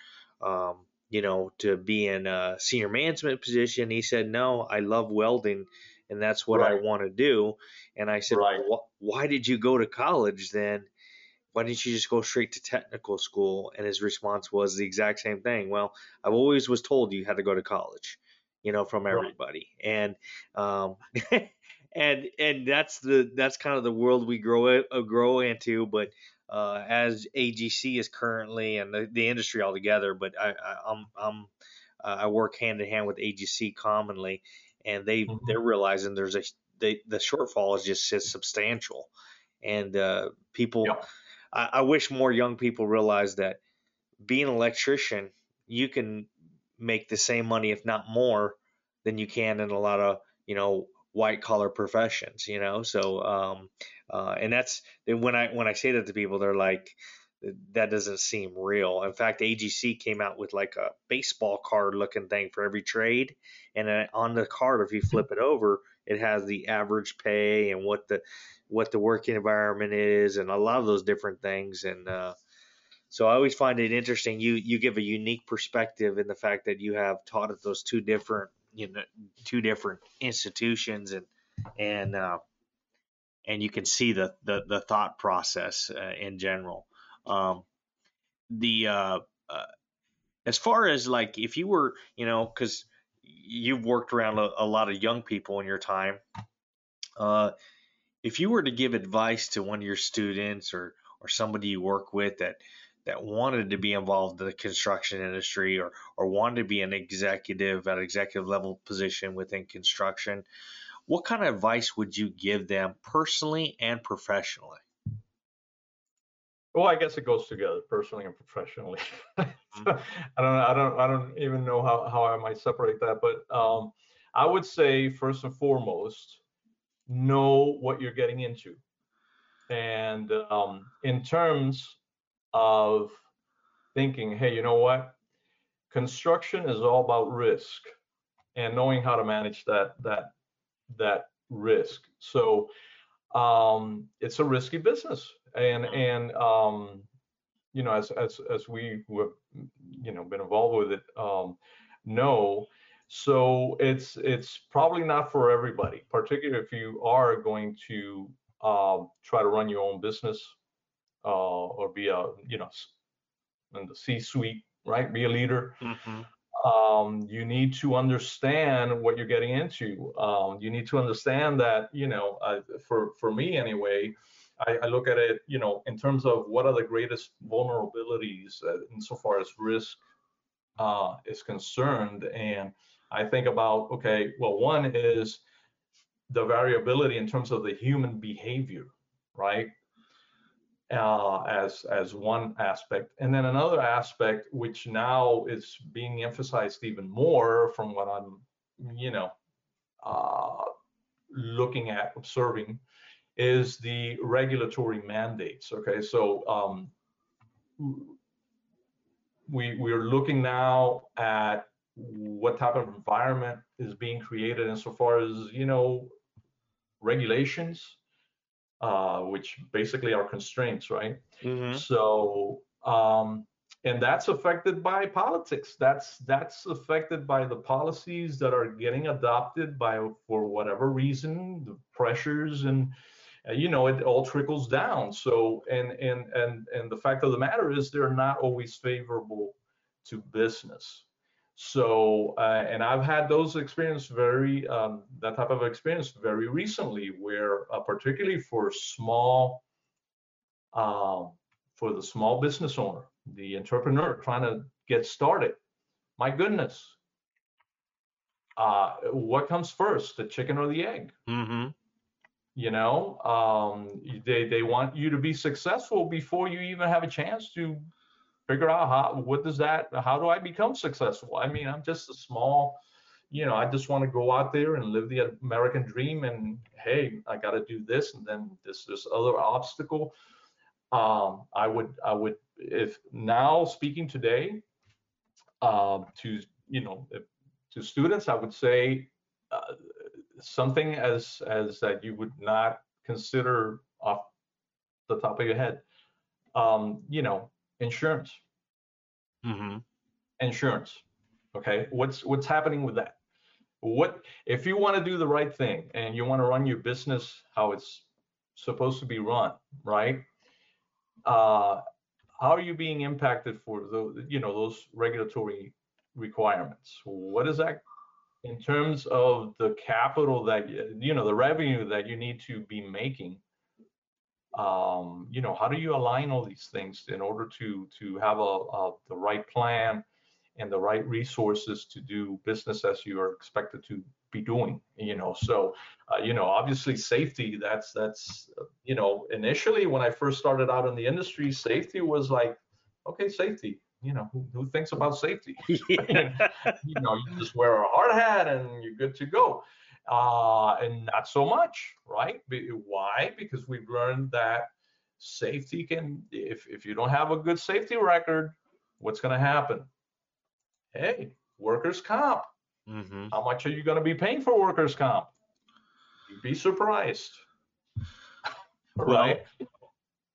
um, you know, to be in a senior management position? He said, no, I love welding and that's what right. I want to do. And I said, right. well, why did you go to college then? Why didn't you just go straight to technical school? And his response was the exact same thing. Well, I've always was told you had to go to college, you know, from everybody. Right. And, um, <laughs> and and that's the that's kind of the world we grow uh, grow into. But uh, as AGC is currently and the, the industry altogether, but I, I I'm, I'm uh, I work hand in hand with AGC commonly, and they mm-hmm. they're realizing there's a they, the shortfall is just substantial, and uh, people. I, I wish more young people realize that being an electrician, you can make the same money, if not more, than you can in a lot of you know white collar professions. You know, so um, uh, and that's when I when I say that to people, they're like, that doesn't seem real. In fact, AGC came out with like a baseball card looking thing for every trade, and on the card, if you flip it over, it has the average pay and what the what the working environment is, and a lot of those different things. And uh, so I always find it interesting. You you give a unique perspective in the fact that you have taught at those two different you know two different institutions and and uh, and you can see the the, the thought process uh, in general. Um, the uh, uh, as far as like if you were you know because you've worked around a, a, lot of young people in your time. Uh, if you were to give advice to one of your students or or somebody you work with that that wanted to be involved in the construction industry or or wanted to be an executive at executive level position within construction, what kind of advice would you give them personally and professionally? Well, I guess it goes together, personally and professionally. <laughs> mm-hmm. I don't, I don't, I don't even know how, how I might separate that, but um, I would say first and foremost, know what you're getting into, and um, in terms of thinking, hey, you know what, construction is all about risk, and knowing how to manage that that that risk. So um, it's a risky business and and um, you know as as as we have you know been involved with it um, know so it's it's probably not for everybody particularly if you are going to um, try to run your own business uh, or be a you know in the c-suite right? Be a leader. Mm-hmm. um, you need to understand what you're getting into. Um, you need to understand that you know uh, for for me anyway I, I, look at it, you know, in terms of what are the greatest vulnerabilities uh, insofar as risk uh, is concerned. And I think about, okay, well, one is the variability in terms of the human behavior, right? Uh, as as one aspect, and then another aspect, which now is being emphasized even more from what I'm, you know, uh, looking at, observing, is the regulatory mandates. Okay, so um, we we're looking now at what type of environment is being created insofar as you know regulations, uh, which basically are constraints, right? Mm-hmm. So um, and that's affected by politics. That's that's affected by the policies that are getting adopted by for whatever reason, the pressures and uh, you know it all trickles down. So and and and and the fact of the matter is they're not always favorable to business. So uh, and i've had those experience very um, that type of experience very recently where uh, particularly for small uh, for the small business owner the entrepreneur trying to get started. My goodness. Uh, what comes first the chicken or the egg? Mm-hmm you know um, they they want you to be successful before you even have a chance to figure out how what does that how do i become successful? I mean i'm just a small you know i just want to go out there and live the american dream and hey i got to do this and then this this other obstacle. Um, i would i would if now speaking today um, to you know to students i would say uh, something as as that you would not consider off the top of your head. Um, you know, insurance. Mm-hmm. Insurance. Okay, what's what's happening with that? What if you want to do the right thing and you want to run your business how it's supposed to be run, right? Uh, how are you being impacted for the you know those regulatory requirements? What is that in terms of the capital that you know the revenue that you need to be making um, you know how do you align all these things in order to to have a, a, the right plan and the right resources to do business as you are expected to be doing you know? So uh, you know obviously safety that's that's you know initially when i first started out in the industry safety was like okay safety you know, who, who thinks about safety? Yeah. <laughs> <laughs> you know, you just wear a hard hat and you're good to go. Uh, and not so much, right? Why? Because we've learned that safety can, if, if you don't have a good safety record, what's going to happen? Hey, workers' comp. hmm How much are you going to be paying for workers' comp? You'd be surprised. <laughs> Well, right?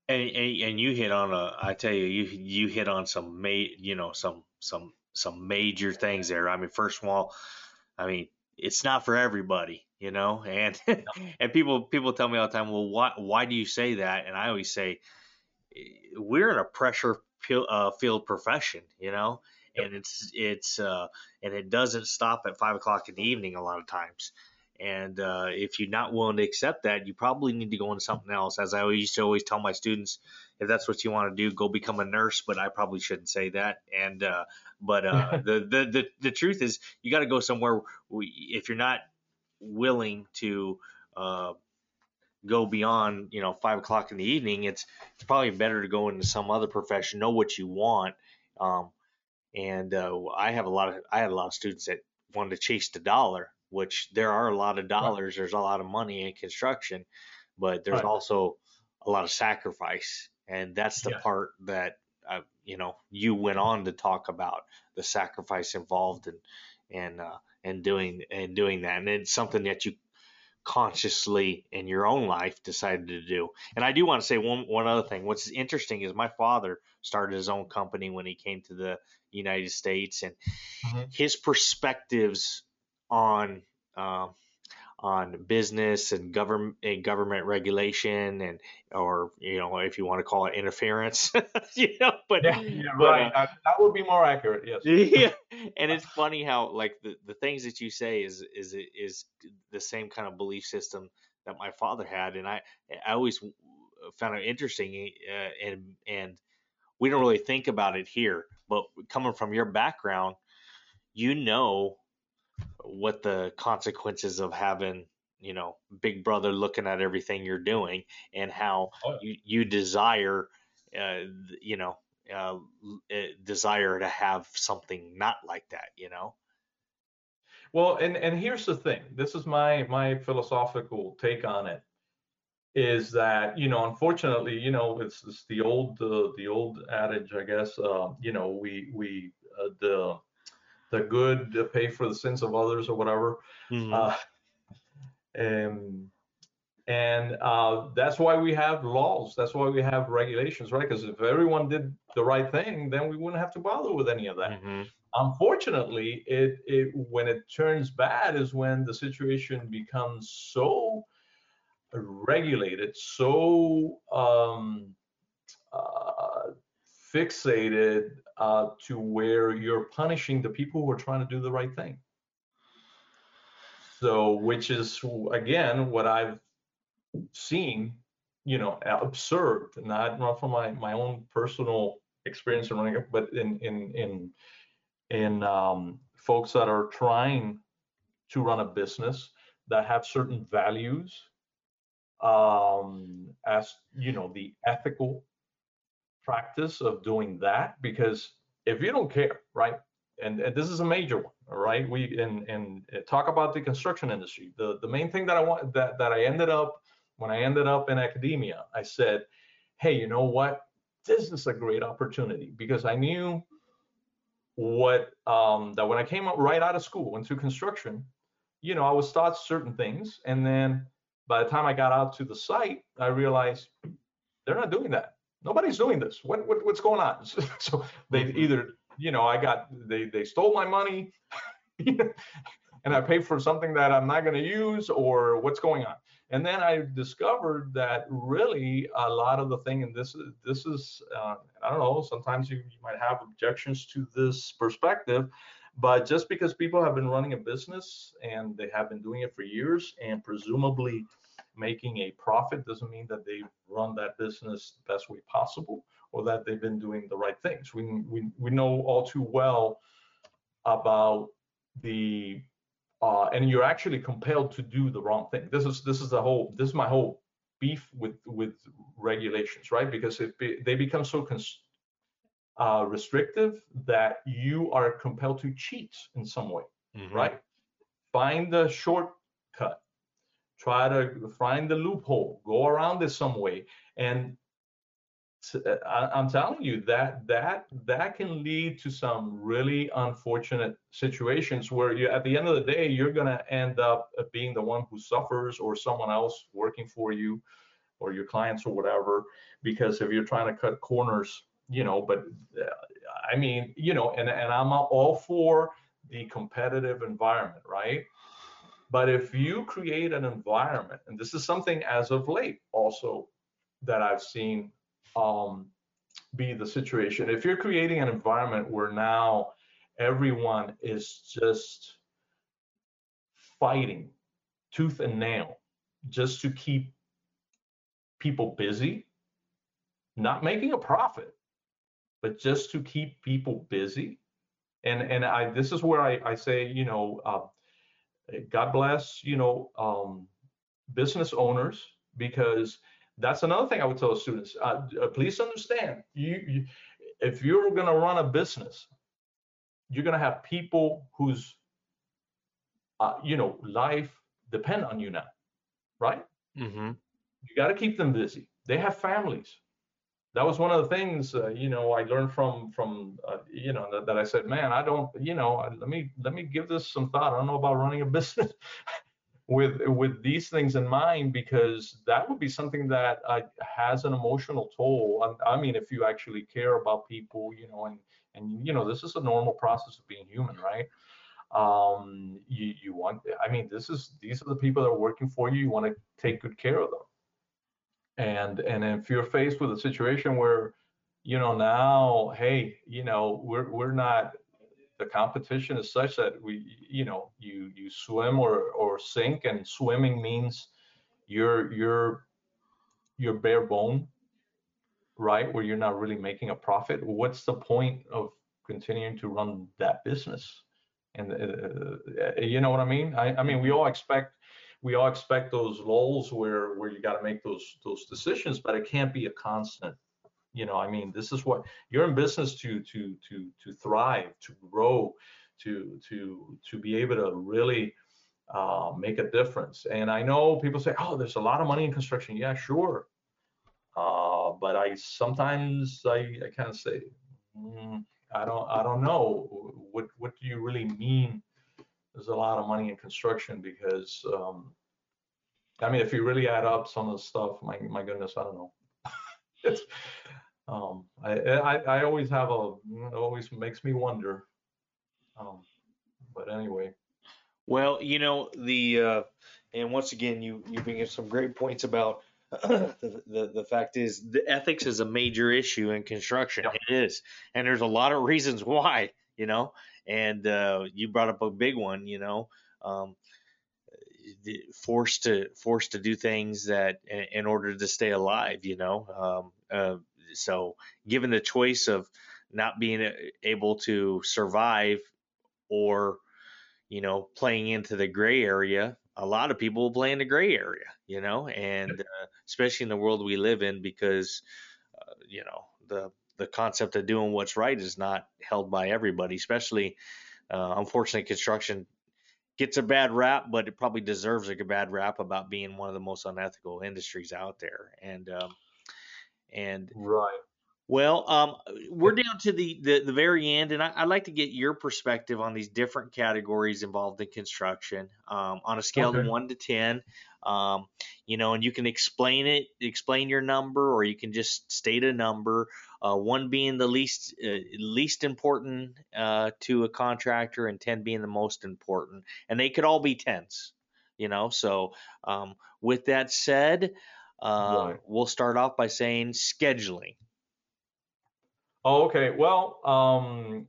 And, and and you hit on a, I tell you, you you hit on some ma, you know, some some some major things there. I mean, first of all, I mean, it's not for everybody, you know, <laughs> and and people people tell me all the time, well, why why do you say that? And I always say, "Eh, we're in a pressure uh, field profession, you know, and it's it's uh, and it doesn't stop at five o'clock in the evening a lot of times. And uh, if you're not willing to accept that, you probably need to go into something else. As I used to always tell my students, if that's what you want to do, go become a nurse. But I probably shouldn't say that. And uh, but uh, <laughs> the, the the the truth is, you got to go somewhere. If you're not willing to uh, go beyond, you know, five o'clock in the evening, it's it's probably better to go into some other profession. Know what you want. Um, and uh, I have a lot of I had a lot of students that wanted to chase the dollar, which there are a lot of dollars. There's a lot of money in construction, but there's Right. also a lot of sacrifice, and that's the Yeah. part that uh, you know you went on to talk about the sacrifice involved and and uh, and doing and doing that, and it's something that you consciously in your own life decided to do. And I do want to say one one other thing. What's interesting is my father started his own company when he came to the United States, and Mhm. his perspectives on um, on business and government and government regulation and or you know if you want to call it interference, <laughs> you know, but Yeah, <laughs> yeah, but, right. Uh, that would be more accurate. Yes. <laughs> yeah and it's funny how like the, the things that you say is is is the same kind of belief system that my father had and i i always found it interesting uh, and and we don't really think about it here but coming from your background you know what the consequences of having you know big brother looking at everything you're doing and how Oh, you, you desire uh, you know uh, uh, desire to have something not like that you know Well, and and here's the thing. This is my my philosophical take on it. Is that you know, unfortunately, you know, it's, it's the old uh, the old adage, I guess. Uh, you know, we we uh, the the good pay for the sins of others or whatever. Uh, and and uh, that's why we have laws. That's why we have regulations, right? Because if everyone did the right thing, then we wouldn't have to bother with any of that. Mhm. Unfortunately, it, it when it turns bad is when the situation becomes so regulated, so um, uh, fixated uh, to where you're punishing the people who are trying to do the right thing. So, which is again what I've seen, you know, observed, not not from my my own personal experience in running, but in in in in um, folks that are trying to run a business that have certain values, um, as you know, the ethical practice of doing that. Because if you don't care, right, and, and this is a major one, right? we and and uh, talk about the construction industry. The the main thing that I want that that I ended up when I ended up in academia, I said, hey, you know what? This is a great opportunity because I knew what um, that when I came up right out of school into construction, you know, I was taught certain things, and then by the time I got out to the site, I realized they're not doing that. Nobody's doing this. What, what what's going on? <laughs> so they Mhm. either, you know, I got they they stole my money, <laughs> and I paid for something that I'm not going to use, or what's going on? And then I discovered that really a lot of the thing, and this is this is uh, I don't know. Sometimes you, you might have objections to this perspective, but just because people have been running a business and they have been doing it for years and presumably making a profit doesn't mean that they run that business the best way possible or that they've been doing the right things. We we we know all too well about the uh, and you're actually compelled to do the wrong thing. This is this is the whole this is my whole beef with with regulations, right? Because if they become so cons- uh, restrictive that you are compelled to cheat in some way, Mhm. right? Find the shortcut, try to find the loophole, go around it some way, and uh, I, am telling you that that that can lead to some really unfortunate situations where you at the end of the day you're going to end up uh, being the one who suffers or someone else working for you or your clients or whatever because if you're trying to cut corners you know but uh, i mean you know and, and i'm all for the competitive environment right but if you create an environment and this is something as of late also that i've seen um, be the situation. If you're creating an environment where now everyone is just fighting tooth and nail just to keep people busy, not making a profit, but just to keep people busy. And and I this is where I, I say, you know, uh, God bless, you know, um, business owners because that's another thing I would tell students. Uh, uh, please understand, you, you if you're going to run a business, you're going to have people whose, uh, you know, life depend on you now, right? Mm-hmm. You got to keep them busy. They have families. That was one of the things, uh, you know, I learned from from, uh, you know, that, that I said, man, I don't, you know, let me let me give this some thought. I don't know about running a <laughs> business with with these things in mind because that would be something that uh, has an emotional toll. I, I, mean, if you actually care about people, you know, and and you know, this is a normal process of being human, right? Um, you you want, I mean, this is these are the people that are working for you. You want to take good care of them, and and if you're faced with a situation where, you know, now, hey, you know, we're we're not the competition is such that we you know you you swim or or sink and swimming means you're you're you're bare bone right where you're not really making a profit. What's the point of continuing to run that business? And uh, you know what i mean? I, I mean we all expect we all expect those lulls where where you got to make those those decisions but it can't be a constant. You know i mean this is what you're in business to to to to thrive to grow to to to be able to really uh, make a difference. And i know people say oh there's a lot of money in construction. Yeah sure. Uh, but i sometimes i, I kind of say mm, i don't i don't know. What what do you really mean there's a lot of money in construction because um, i mean if you really add up some of the stuff my, my goodness i don't know <laughs> it's um, I, I, I always have a it always makes me wonder. Um, but anyway. Well, you know the uh, and once again you you bring up some great points about <clears throat> the, the the fact is the ethics is a major issue in construction. Yep. It is, and there's a lot of reasons why. You know, and uh, you brought up a big one. You know. Um, forced to forced to do things that in order to stay alive you know um, uh, so given the choice of not being able to survive or you know playing into the gray area a lot of people will play in the gray area you know and uh, especially in the world we live in because uh, you know the the concept of doing what's right is not held by everybody especially uh, unfortunately construction gets a bad rap, but it probably deserves a bad rap about being one of the most unethical industries out there. And um, and right. Well, um, we're down to the, the, the very end, and I, would like to get your perspective on these different categories involved in construction um, on a scale okay. of one to ten. Um, you know, and you can explain it, explain your number, or you can just state a number. Uh, one being the least uh, least important uh, to a contractor, and ten being the most important, and they could all be tens. You know, so um, with that said, uh, right. we'll start off by saying scheduling. Oh, okay. Well, um,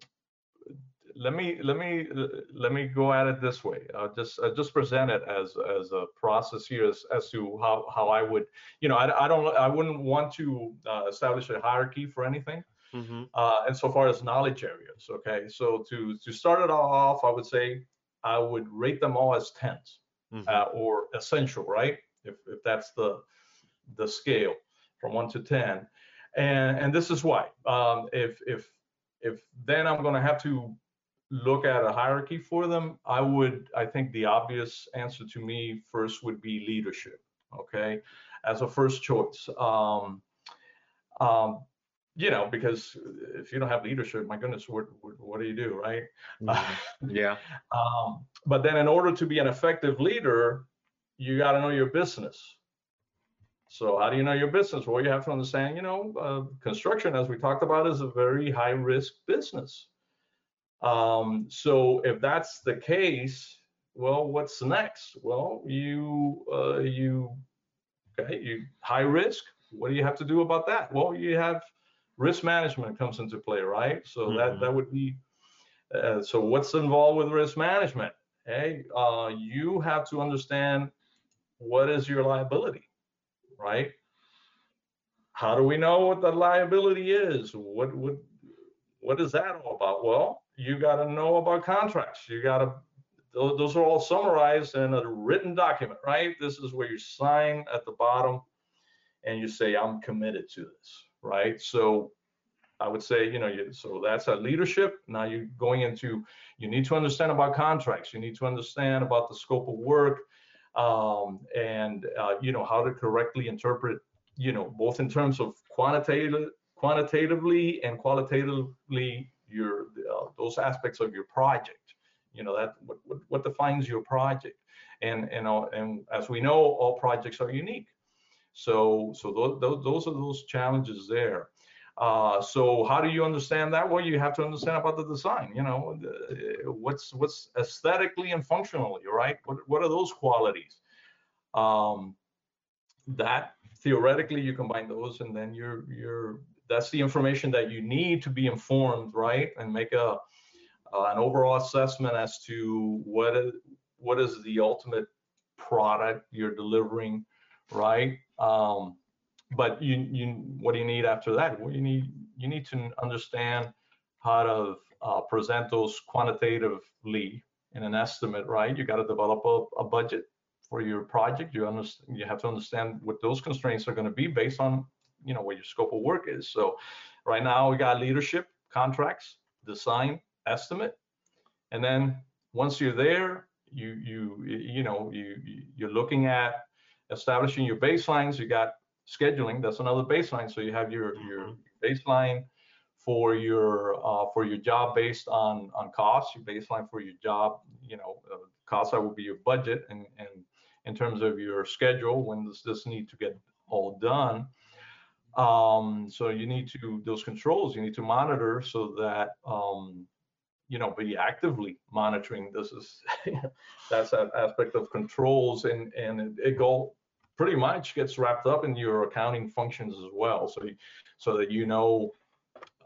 let me let me let me go at it this way. I'll just I'll just present it as as a process here as, as to how how I would you know I, I don't I wouldn't want to uh, establish a hierarchy for anything. Mm-hmm. Uh, and so far as knowledge areas, okay. So to to start it all off, I would say I would rate them all as 10s mm-hmm. uh, or essential, right? If if that's the the scale from one to ten and and this is why um, if if if then I'm going to have to look at a hierarchy for them, I would, I think the obvious answer to me first would be leadership. Okay, as a first choice. Um, um, you know, because if you don't have leadership, my goodness, what what, what do you do, right? Mm-hmm. <laughs> Yeah. um, but then, in order to be an effective leader, you got to know your business. So how do you know your business? Well, you have to understand, you know, uh, construction, as we talked about, is a very high risk business. Um, so if that's the case, well, what's next? Well, you uh, you okay, you high risk. What do you have to do about that? Well, you have risk management comes into play, right? So mm-hmm. that that would be. Uh, so what's involved with risk management? Hey, uh, you have to understand what is your liability, right? How do we know what the liability is? What what what is that all about? Well, you got to know about contracts. You got to, those are all summarized in a written document, right? This is where you sign at the bottom and you say, I'm committed to this, right? So I would say, you know, you, so that's a leadership. Now you're going into, you need to understand about contracts. You need to understand about the scope of work um, and, uh, you know, how to correctly interpret, you know, both in terms of quantitative, quantitatively and qualitatively your uh, those aspects of your project. You know that what, what, defines your project? And and uh, and as we know all projects are unique. So so those, those are those challenges there. Uh, so how do you understand that? Well you have to understand about the design you know what's what's aesthetically and functionally right? What, what are those qualities? Um, that theoretically you combine those and then you're you're that's the information that you need to be informed, right? And make a uh, an overall assessment as to what is, what is the ultimate product you're delivering, right? Um, but you you what do you need after that? Well, you need you need to understand how to uh, present those quantitatively in an estimate, right? You got to develop a, a budget for your project. You understand you have to understand what those constraints are going to be based on you know what your scope of work is. So right now we got leadership, contracts, design, estimate, and then once you're there, you you you know you you're looking at establishing your baselines. You got scheduling. That's another baseline. So you have your your mm-hmm. baseline for your uh, for your job based on on costs. Your baseline for your job, you know, uh, costs that will be your budget, and and in terms of your schedule, when does this need to get all done? Um, so you need to those controls you need to monitor so that um, you know be actively monitoring. This is that's <laughs> that aspect of controls, and and it, it go pretty much gets wrapped up in your accounting functions as well. So so that you know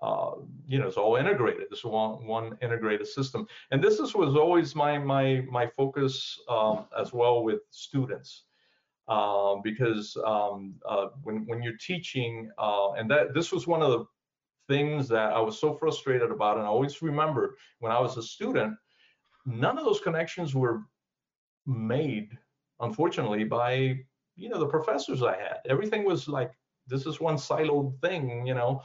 uh, you know, it's all integrated. It's one one integrated system, and this is, was always my my my focus um, as well with students uh, because um, uh, when when you're teaching, uh, and that this was one of the things that I was so frustrated about, and I always remember when I was a student, none of those connections were made, unfortunately, by you know the professors I had. Everything was like this is one siloed thing, you know.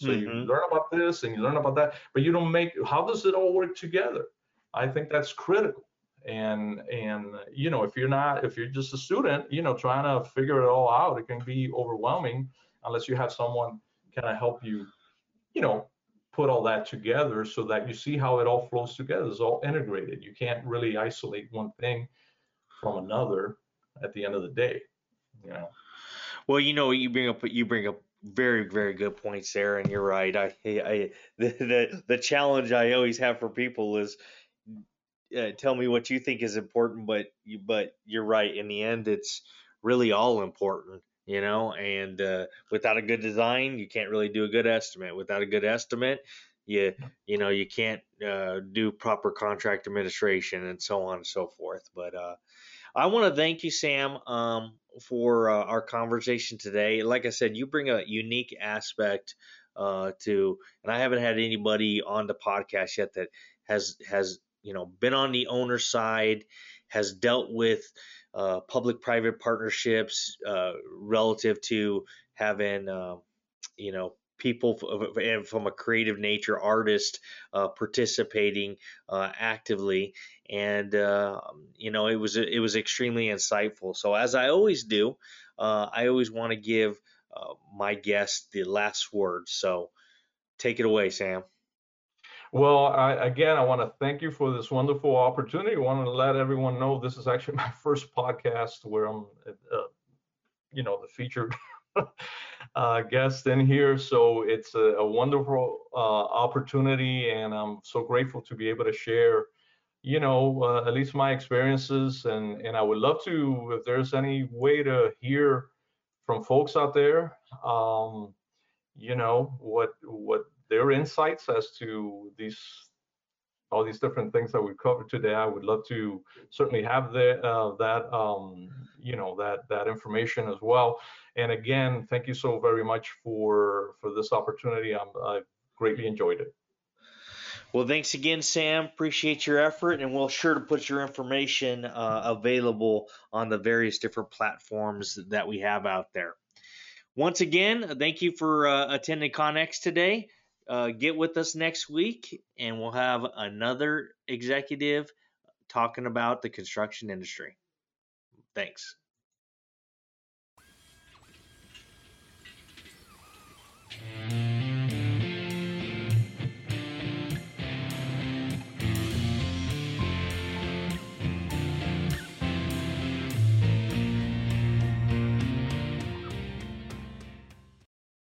So mm-hmm. you learn about this and you learn about that, but you don't make how does it all work together? I think that's critical and and you know if you're not if you're just a student you know trying to figure it all out it can be overwhelming unless you have someone kind of help you you know put all that together so that you see how it all flows together it's all integrated. You can't really isolate one thing from another at the end of the day you know? Well you know you bring up you bring up very very good points there and you're right. I i the the, the challenge i always have for people is uh, tell me what you think is important, but you, but you're right. In the end, it's really all important, you know. And uh, without a good design, you can't really do a good estimate. Without a good estimate, you you know you can't uh, do proper contract administration and so on and so forth. But uh, I want to thank you, Sam, um, for uh, our conversation today. Like I said, you bring a unique aspect to, and I haven't had anybody on the podcast yet that has has you know been on the owner side, has dealt with uh, public-private partnerships uh, relative to having uh, you know people from a creative nature, artist uh, participating uh, actively, and uh, you know it was it was extremely insightful. So as I always do, uh, I always want to give uh, my guest the last word. So take it away, Sam. Well, I, again, I want to thank you for this wonderful opportunity. I want to let everyone know this is actually <laughs> my first podcast where I'm, uh, you know, the featured <laughs> uh, guest in here. So it's a, a wonderful uh, opportunity, and I'm so grateful to be able to share, you know, uh, at least my experiences. And and I would love to, if there's any way to hear from folks out there, um, you know, what what their insights as to these all these different things that we covered today. I would love to certainly have the, uh, that um, you know that that information as well. And again, thank you so very much for for this opportunity. I'm, I greatly enjoyed it. Well, thanks again, Sam. Appreciate your effort, and we'll sure to put your information uh, available on the various different platforms that we have out there. Once again, thank you for uh, attending Connex today. Uh, get with us next week, and we'll have another executive talking about the construction industry. Thanks. Mm-hmm.